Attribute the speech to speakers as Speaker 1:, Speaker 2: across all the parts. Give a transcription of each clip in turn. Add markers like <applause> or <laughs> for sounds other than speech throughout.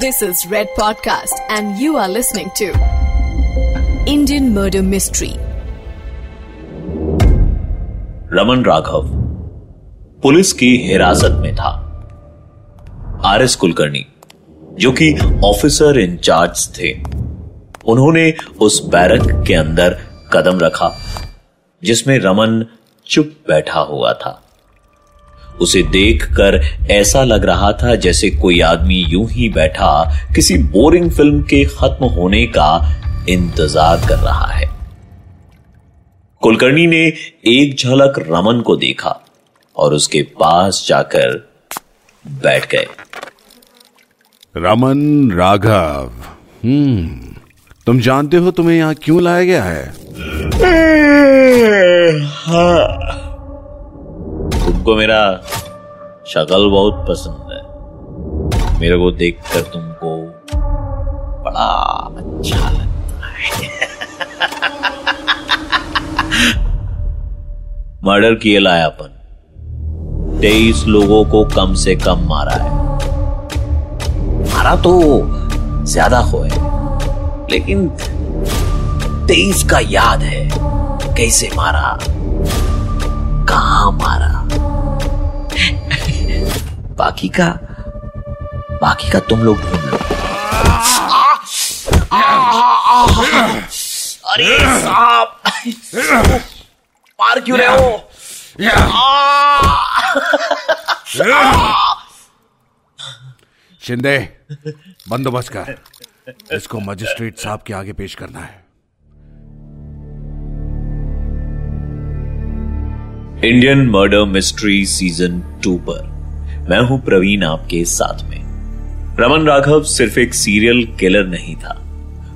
Speaker 1: This is Red Podcast, and you are listening to Indian Murder Mystery.
Speaker 2: Raman Raghav police की हिरासत में था R S Kulkarni जो कि ऑफिसर इंचार्ज थे उन्होंने उस बैरक के अंदर कदम रखा जिसमें रमन चुप बैठा हुआ था उसे देखकर ऐसा लग रहा था जैसे कोई आदमी यूँ ही बैठा किसी बोरिंग फ़िल्म के खत्म होने का इंतज़ार कर रहा है। कुलकर्णी ने एक झलक रमन को देखा और उसके पास जाकर बैठ गए।
Speaker 3: रमन राघव हम्म तुम जानते हो तुम्हें यहाँ क्यों लाया गया है? <laughs>
Speaker 2: तुमको मेरा शक्ल बहुत पसंद है। मेरे को देखकर तुमको बड़ा अच्छा लगता है। <laughs> मर्डर किए लाया अपन तेईस लोगों को कम से कम मारा है। मारा तो ज़्यादा है। लेकिन तेईस का याद है, कैसे मारा, कहा मारा। बाकी का बाकी का तुम लोग ढूंढ लो। अरे साहब मार क्यों रहे हो?
Speaker 3: शिंदे बंदोबस्त कर। इसको मजिस्ट्रेट साहब के आगे पेश करना है।
Speaker 2: Indian Murder Mystery season two पर। मैं हूँ प्रवीण आपके साथ में। रमन राघव सिर्फ़ एक सीरियल किलर नहीं था।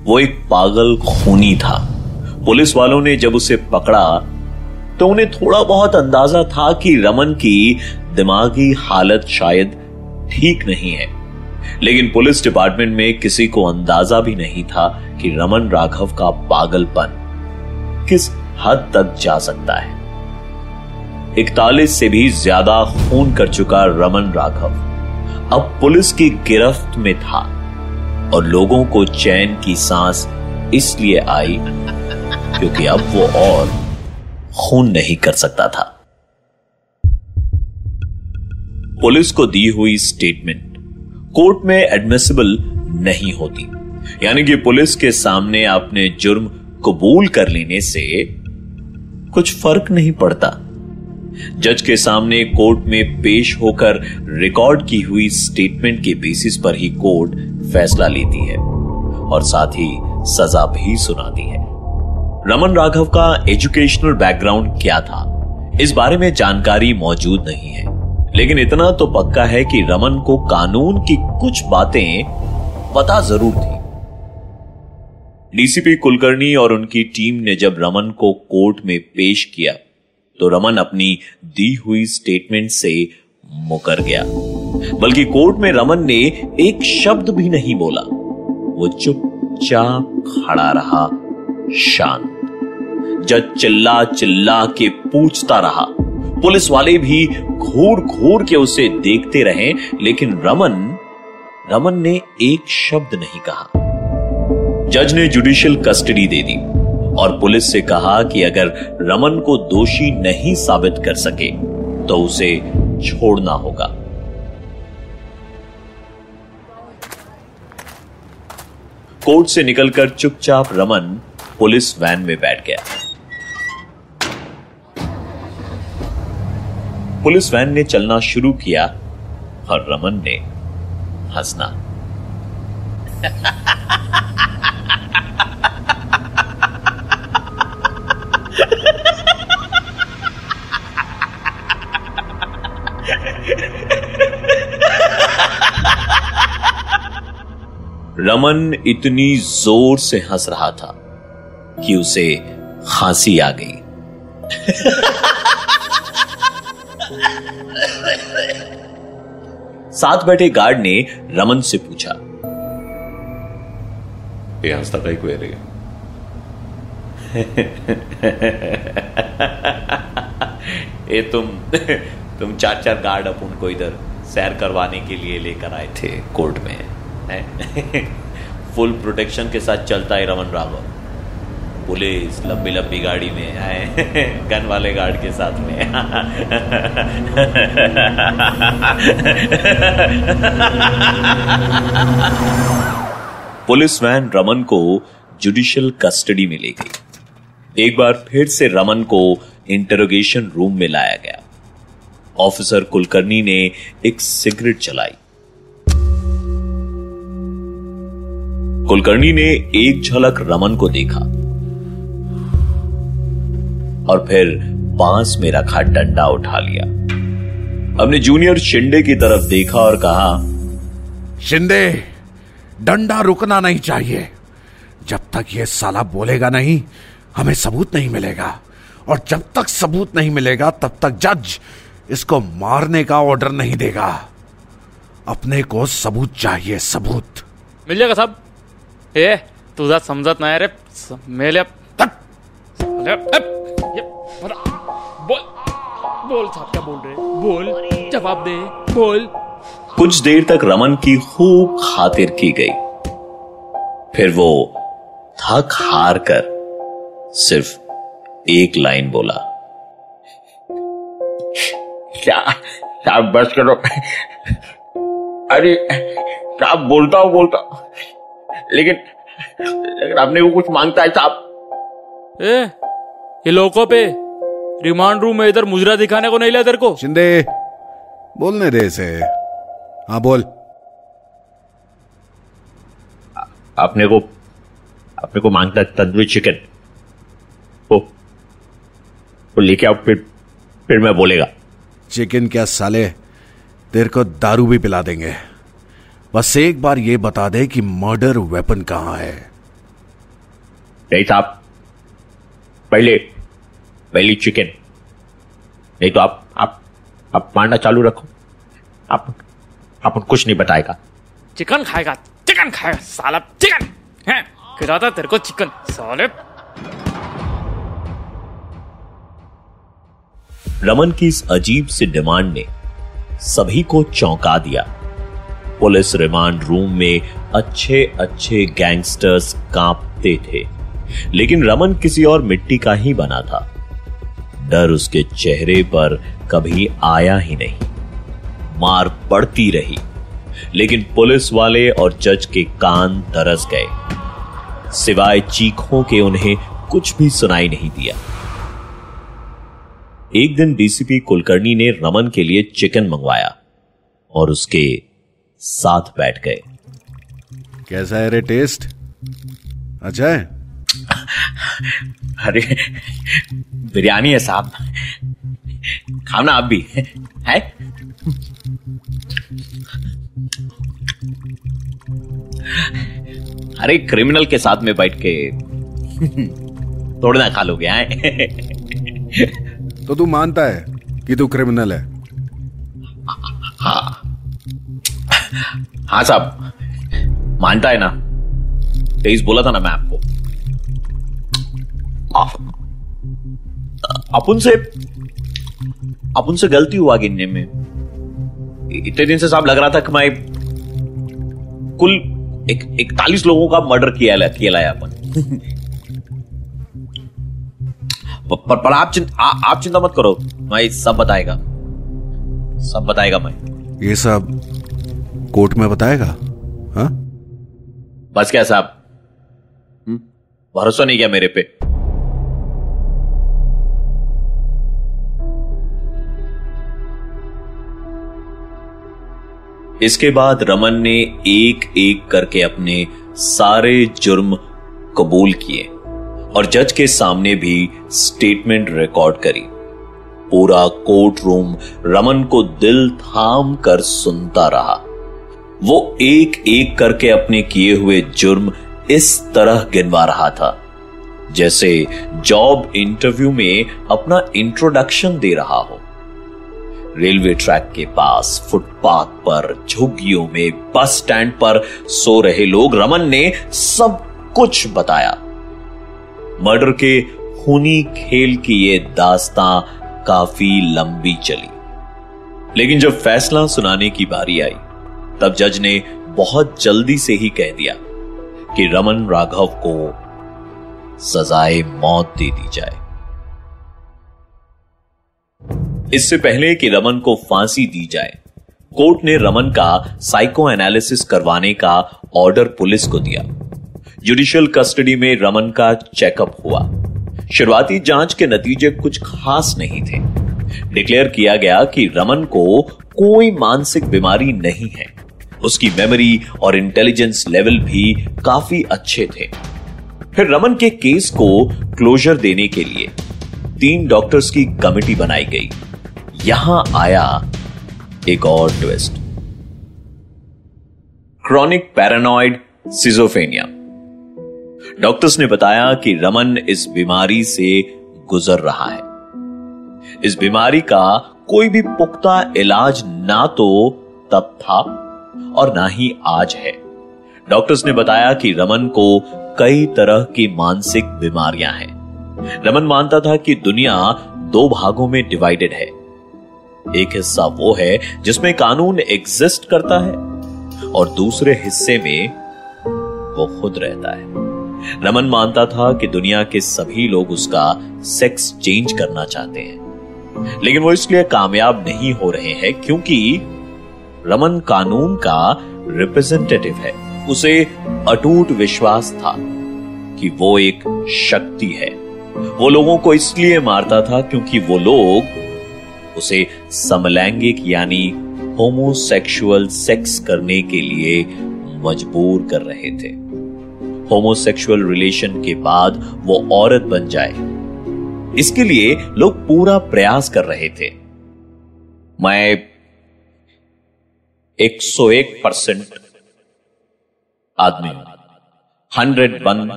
Speaker 2: वो एक पागल खूनी था। पुलिस वालों ने जब उसे पकड़ा तो उन्हें थोड़ा बहुत अंदाज़ा था कि रमन की दिमागी हालत शायद ठीक नहीं है। लेकिन पुलिस डिपार्टमेंट में किसी को अंदाज़ा भी नहीं था कि रमन राघव का पागलपन किस हद तक जा सकता है। इकतालीस से भी ज़्यादा खून कर चुका रमन राघव। अब पुलिस की गिरफ्त में था और लोगों को चैन की सांस इसलिए आई क्योंकि अब वो और खून नहीं कर सकता था। पुलिस को दी हुई स्टेटमेंट कोर्ट में एडमिसिबल नहीं होती। यानी कि पुलिस के सामने अपने जुर्म कबूल कर लेने से कुछ फ़र्क नहीं पड़ता। जज के सामने कोर्ट में पेश होकर रिकॉर्ड की हुई स्टेटमेंट के बेसिस पर ही कोर्ट फैसला लेती है और साथ ही सजा भी सुनाती है। रमन राघव का एजुकेशनल बैकग्राउंड क्या था? इस बारे में जानकारी मौजूद नहीं है। लेकिन इतना तो पक्का है कि रमन को कानून की कुछ बातें पता ज़रूर थी। डीसीपी कुलकर्णी और उनकी टीम ने जब रमन को कोर्ट में पेश किया तो रमन अपनी दी हुई स्टेटमेंट से मुकर गया। बल्कि कोर्ट में रमन ने एक शब्द भी नहीं बोला। वो चुपचाप खड़ा रहा, शांत। जज चिल्ला चिल्ला के पूछता रहा। पुलिस वाले भी घूर घूर के उसे देखते रहे, लेकिन रमन रमन ने एक शब्द नहीं कहा। जज ने जुडिशियल कस्टडी दे दी। और पुलिस से कहा कि अगर रमन को दोषी नहीं साबित कर सके तो उसे छोड़ना होगा। कोर्ट से निकलकर चुपचाप रमन पुलिस वैन में बैठ गया। पुलिस वैन ने चलना शुरू किया और रमन ने हंसना। <laughs> रमन इतनी ज़ोर से हंस रहा था कि उसे खांसी आ गई। साथ बैठे गार्ड ने रमन से पूछा,
Speaker 4: ये हंसता कहीं को <laughs>
Speaker 2: ये तुम तुम चार चार गार्ड अपन को इधर सैर करवाने के लिए लेकर आए थे कोर्ट में। <laughs> फुल प्रोटेक्शन के साथ चलता है रमन राघव पुलिस लंबी लंबी गाड़ी में आए, <laughs> गन वाले गार्ड के साथ में। <laughs> पुलिस वैन रमन को जुडिशियल कस्टडी में ले गई। एक बार फिर से रमन को इंटरोगेशन रूम में लाया गया। ऑफिसर कुलकर्णी ने एक सिगरेट चलाई। कुलकर्णी ने एक झलक रमन को देखा और फिर बाँस में रखा डंडा उठा लिया। हमने जूनियर शिंदे की तरफ़ देखा और कहा
Speaker 3: शिंदे डंडा रुकना नहीं चाहिए। जब तक ये साला बोलेगा नहीं हमें सबूत नहीं मिलेगा। और जब तक सबूत नहीं मिलेगा तब तक जज इसको मारने का ऑर्डर नहीं देगा। अपने को सबूत चाहिए सबूत।
Speaker 5: मिल जाएगा साहब। ए, तुझा समजत नाही रे. मेल्या बोल. बोल क्या बोल रहे बोल. जवाब दे. बोल.
Speaker 2: कुछ देर तक रमन की खूब खातिर की गई। फिर वो थक हार कर सिर्फ़ एक लाइन बोला।
Speaker 6: क्या साहब बस करो। अरे साहब बोलता हूँ, बोलता। लेकिन लेकिन अपने को कुछ माँगता है साहब
Speaker 5: ए ये लोगों पे रिमांड रूम में इधर मुजरा दिखाने को नहीं लिया तेरे को?
Speaker 3: शिंदे बोलने दे इसे। हाँ बोल।
Speaker 6: अपने को अपने को माँगता है तंदूरी चिकन। वो वो लेके आओ फिर फिर मैं बोलेगा।
Speaker 3: चिकन क्या साले? तेरे को दारू भी पिला देंगे। बस एक बार ये बता दे कि मर्डर वेपन कहाँ है।
Speaker 6: नहीं साहब पहले पहली चिकन। नहीं तो आप आप आप मारना चालू रखो। आप आप कुछ नहीं बताएगा।
Speaker 5: चिकन खाएगा चिकन खाएगा साला चिकन। है खिलाता तेरे को चिकन साले।
Speaker 2: रमन की इस अजीब सी डिमांड ने सभी को चौंका दिया। पुलिस रिमांड रूम में अच्छे अच्छे गैंगस्टर्स कांपते थे। लेकिन रमन किसी और मिट्टी का ही बना था। डर उसके चेहरे पर कभी आया ही नहीं। मार पड़ती रही। लेकिन पुलिस वाले और जज के कान तरस गए। सिवाय चीखों के उन्हें कुछ भी सुनाई नहीं दिया। एक दिन डीसीपी कुलकर्णी ने रमन के लिए चिकन मंगवाया और उसके साथ बैठ गए।
Speaker 3: कैसा है रे टेस्ट? अच्छा है?
Speaker 6: अरे बिरयानी है साहब। खाओ ना आप भी है?
Speaker 2: अरे क्रिमिनल के साथ में बैठ के तोड़ना खा लोगे आए?
Speaker 3: तो तू मानता है कि तू क्रिमिनल है?
Speaker 2: हाँ। साहब मानता है ना? तेईस बोला था ना मैं आपको। अपन से अपन से गलती हुआ गिनने में इतने दिन से साहब लग रहा था कि मैं कुल एक इकतालीस लोगों का मर्डर किया ला- किया लाया अपन। पर, पर आप चिंता आ, आप चिंता मत करो मैं सब बताएगा। सब बताएगा मैं।
Speaker 3: ये सब कोर्ट में बताएगा? हाँ?
Speaker 2: बस क्या साहब? हम्म? भरोसा नहीं किया मेरे पे। इसके बाद रमन ने एक एक करके अपने सारे जुर्म कबूल किए और जज के सामने भी स्टेटमेंट रिकॉर्ड करी। पूरा कोर्ट रूम रमन को दिल थाम कर सुनता रहा। वो एक एक करके अपने किए हुए जुर्म इस तरह गिनवा रहा था। जैसे जॉब इंटरव्यू में अपना इंट्रोडक्शन दे रहा हो। रेलवे ट्रैक के पास, फुटपाथ पर, झुग्गियों में, बस स्टैंड पर सो रहे लोग रमन ने सब कुछ बताया। मर्डर के खूनी खेल की ये दास्तां काफ़ी लंबी चली। लेकिन जब फैसला सुनाने की बारी आई तब जज ने बहुत जल्दी से ही कह दिया कि रमन राघव को सजाए मौत दे दी जाए। इससे पहले कि रमन को फांसी दी जाए, कोर्ट ने रमन का साइको एनालिसिस करवाने का ऑर्डर पुलिस को दिया। जुडिशियल कस्टडी में रमन का चेकअप हुआ। शुरुआती जाँच के नतीजे कुछ खास नहीं थे। डिक्लेयर किया गया कि रमन को कोई मानसिक बीमारी नहीं है। उसकी मेमोरी और इंटेलिजेंस लेवल भी काफ़ी अच्छे थे। फिर रमन के केस को क्लोजर देने के लिए तीन डॉक्टर्स की कमिटी बनाई गई। यहाँ आया एक और twist chronic paranoid schizophrenia doctors ने बताया कि रमन इस बीमारी से गुजर रहा है। इस बीमारी का कोई भी पुख्ता इलाज ना तो तब था। और ना ही आज है। डॉक्टर्स ने बताया कि रमन को कई तरह की मानसिक बीमारियाँ हैं। रमन मानता था कि दुनिया दो भागों में डिवाइडेड है। एक हिस्सा वो है जिसमें कानून एग्जिस्ट करता है और दूसरे हिस्से में वो खुद रहता है। रमन मानता था कि दुनिया के सभी लोग उसका सेक्स चेंज करना चाहते हैं। लेकिन वो इसलिए कामयाब नहीं हो रहे हैं क्योंकि रमन कानून का रिप्रेजेंटेटिव है। उसे अटूट विश्वास था कि वो एक शक्ति है। वो लोगों को इसलिए मारता था क्योंकि वो लोग उसे समलैंगिक यानी होमोसेक्सुअल सेक्स करने के लिए मजबूर कर रहे थे। होमोसेक्सुअल रिलेशन के बाद वो औरत बन जाए। इसके लिए लोग पूरा प्रयास कर रहे थे। मैं 101 परसेंट आदमी। Hundred one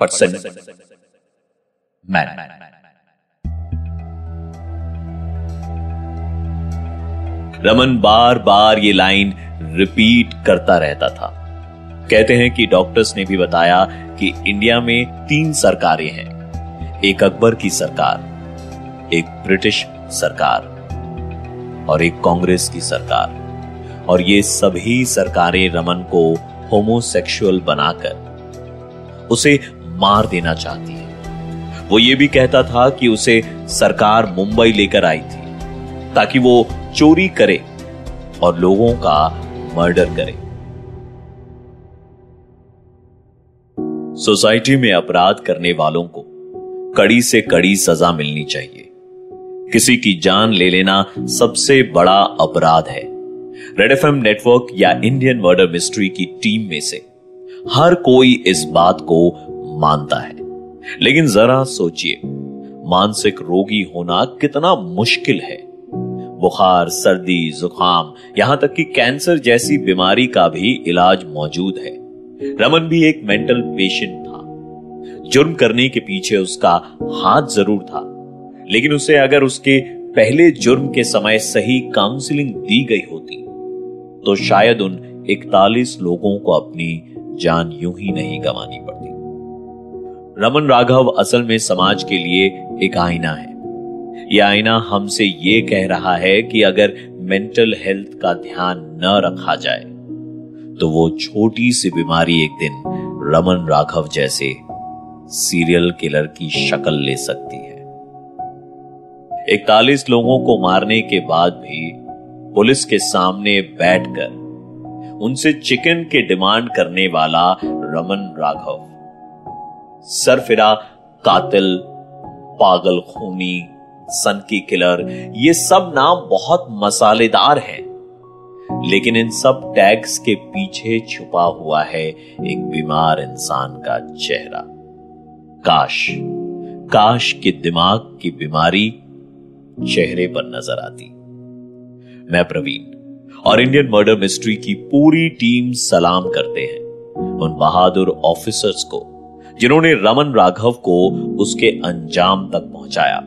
Speaker 2: percent man. Raman बार बार ये लाइन रिपीट करता रहता था। कहते हैं कि डॉक्टर्स ने भी बताया कि इंडिया में तीन सरकारें हैं। एक अकबर की सरकार, एक ब्रिटिश सरकार और एक कांग्रेस की सरकार। और ये सभी सरकारें रमन को होमोसेक्सुअल बनाकर उसे मार देना चाहती है। वो ये भी कहता था कि उसे सरकार मुंबई लेकर आई थी, ताकि वो चोरी करे और लोगों का मर्डर करे। सोसाइटी में अपराध करने वालों को कड़ी से कड़ी सजा मिलनी चाहिए। किसी की जान ले लेना सबसे बड़ा अपराध है। रेड एफ़ नेटवर्क या इंडियन मर्डर मिस्ट्री की टीम में से हर कोई इस बात को मानता है। लेकिन जरा सोचिए, मानसिक रोगी होना कितना मुश्किल है। बुखार, सर्दी, जुकाम, यहाँ तक कि कैंसर जैसी बीमारी का भी इलाज मौजूद है। रमन भी एक मेंटल पेशेंट था। जुर्म करने के पीछे उसका हाथ ज़रूर था। लेकिन उसे अगर उसके पहले जुर्म के समय सही काउंसलिंग दी गई होती तो शायद उन 41 लोगों को अपनी जान यूँ ही नहीं गंवानी पड़ती। रमन राघव असल में समाज के लिए एक आईना है। यह आईना हमसे ये कह रहा है कि अगर मेंटल हेल्थ का ध्यान न रखा जाए तो वो छोटी सी बीमारी एक दिन रमन राघव जैसे सीरियल किलर की शक्ल ले सकती है। इकतालीस लोगों को मारने के बाद भी पुलिस के सामने बैठकर उनसे चिकन के डिमांड करने वाला रमन राघव, सरफिरा, कातिल, पागल खूनी सन की किलर, ये सब नाम बहुत मसालेदार हैं। लेकिन इन सब टैग्स के पीछे छुपा हुआ है एक बीमार इंसान का चेहरा। काश काश के दिमाग की बीमारी चेहरे पर नज़र आती। मैं प्रवीण। और इंडियन मर्डर मिस्ट्री की पूरी टीम सलाम करते हैं। उन बहादुर ऑफिसर्स को, जिन्होंने रमन राघव को उसके अंजाम तक पहुँचाया।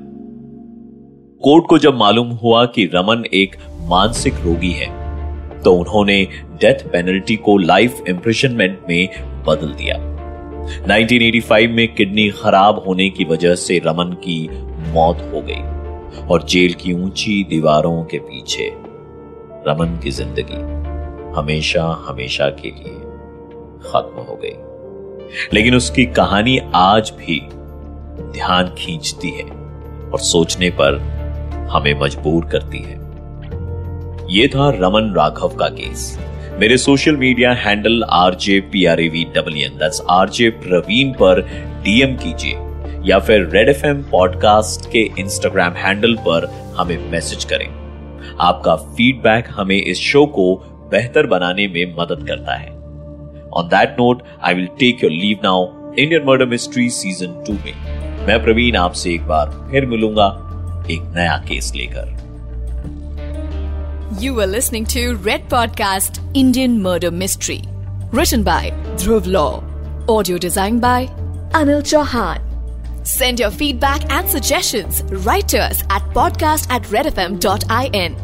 Speaker 2: कोर्ट को जब मालूम हुआ कि रमन एक मानसिक रोगी है तो उन्होंने डेथ पेनल्टी को लाइफ इंप्रेशनमेंट में बदल दिया। 1985 में किडनी खराब होने की वजह से रमन की मौत हो गई और जेल की ऊँची दीवारों के पीछे रमन की ज़िंदगी हमेशा हमेशा के लिए खत्म हो गई। लेकिन उसकी कहानी आज भी ध्यान खींचती है और सोचने पर हमें मजबूर करती है। यह था रमन राघव का केस। मेरे social media handle RJ P R A V W दस आरजे प्रवीण पर डीएम कीजिए या फिर रेड एफ़ एम पॉडकास्ट के इंस्टाग्राम हैंडल पर हमें मैसेज करें। आपका फीडबैक हमें इस शो को बेहतर बनाने में मदद करता है on that note I will take your leave now Indian Murder Mystery season two में मैं प्रवीण आपसे एक बार फिर मिलूँगा एक नया केस लेकर
Speaker 1: You were listening to Red Podcast Indian Murder Mystery. Written by Dhruv Law. Audio designed by Anil Chauhan. Send your feedback and suggestions right to us at podcast at redfm.in.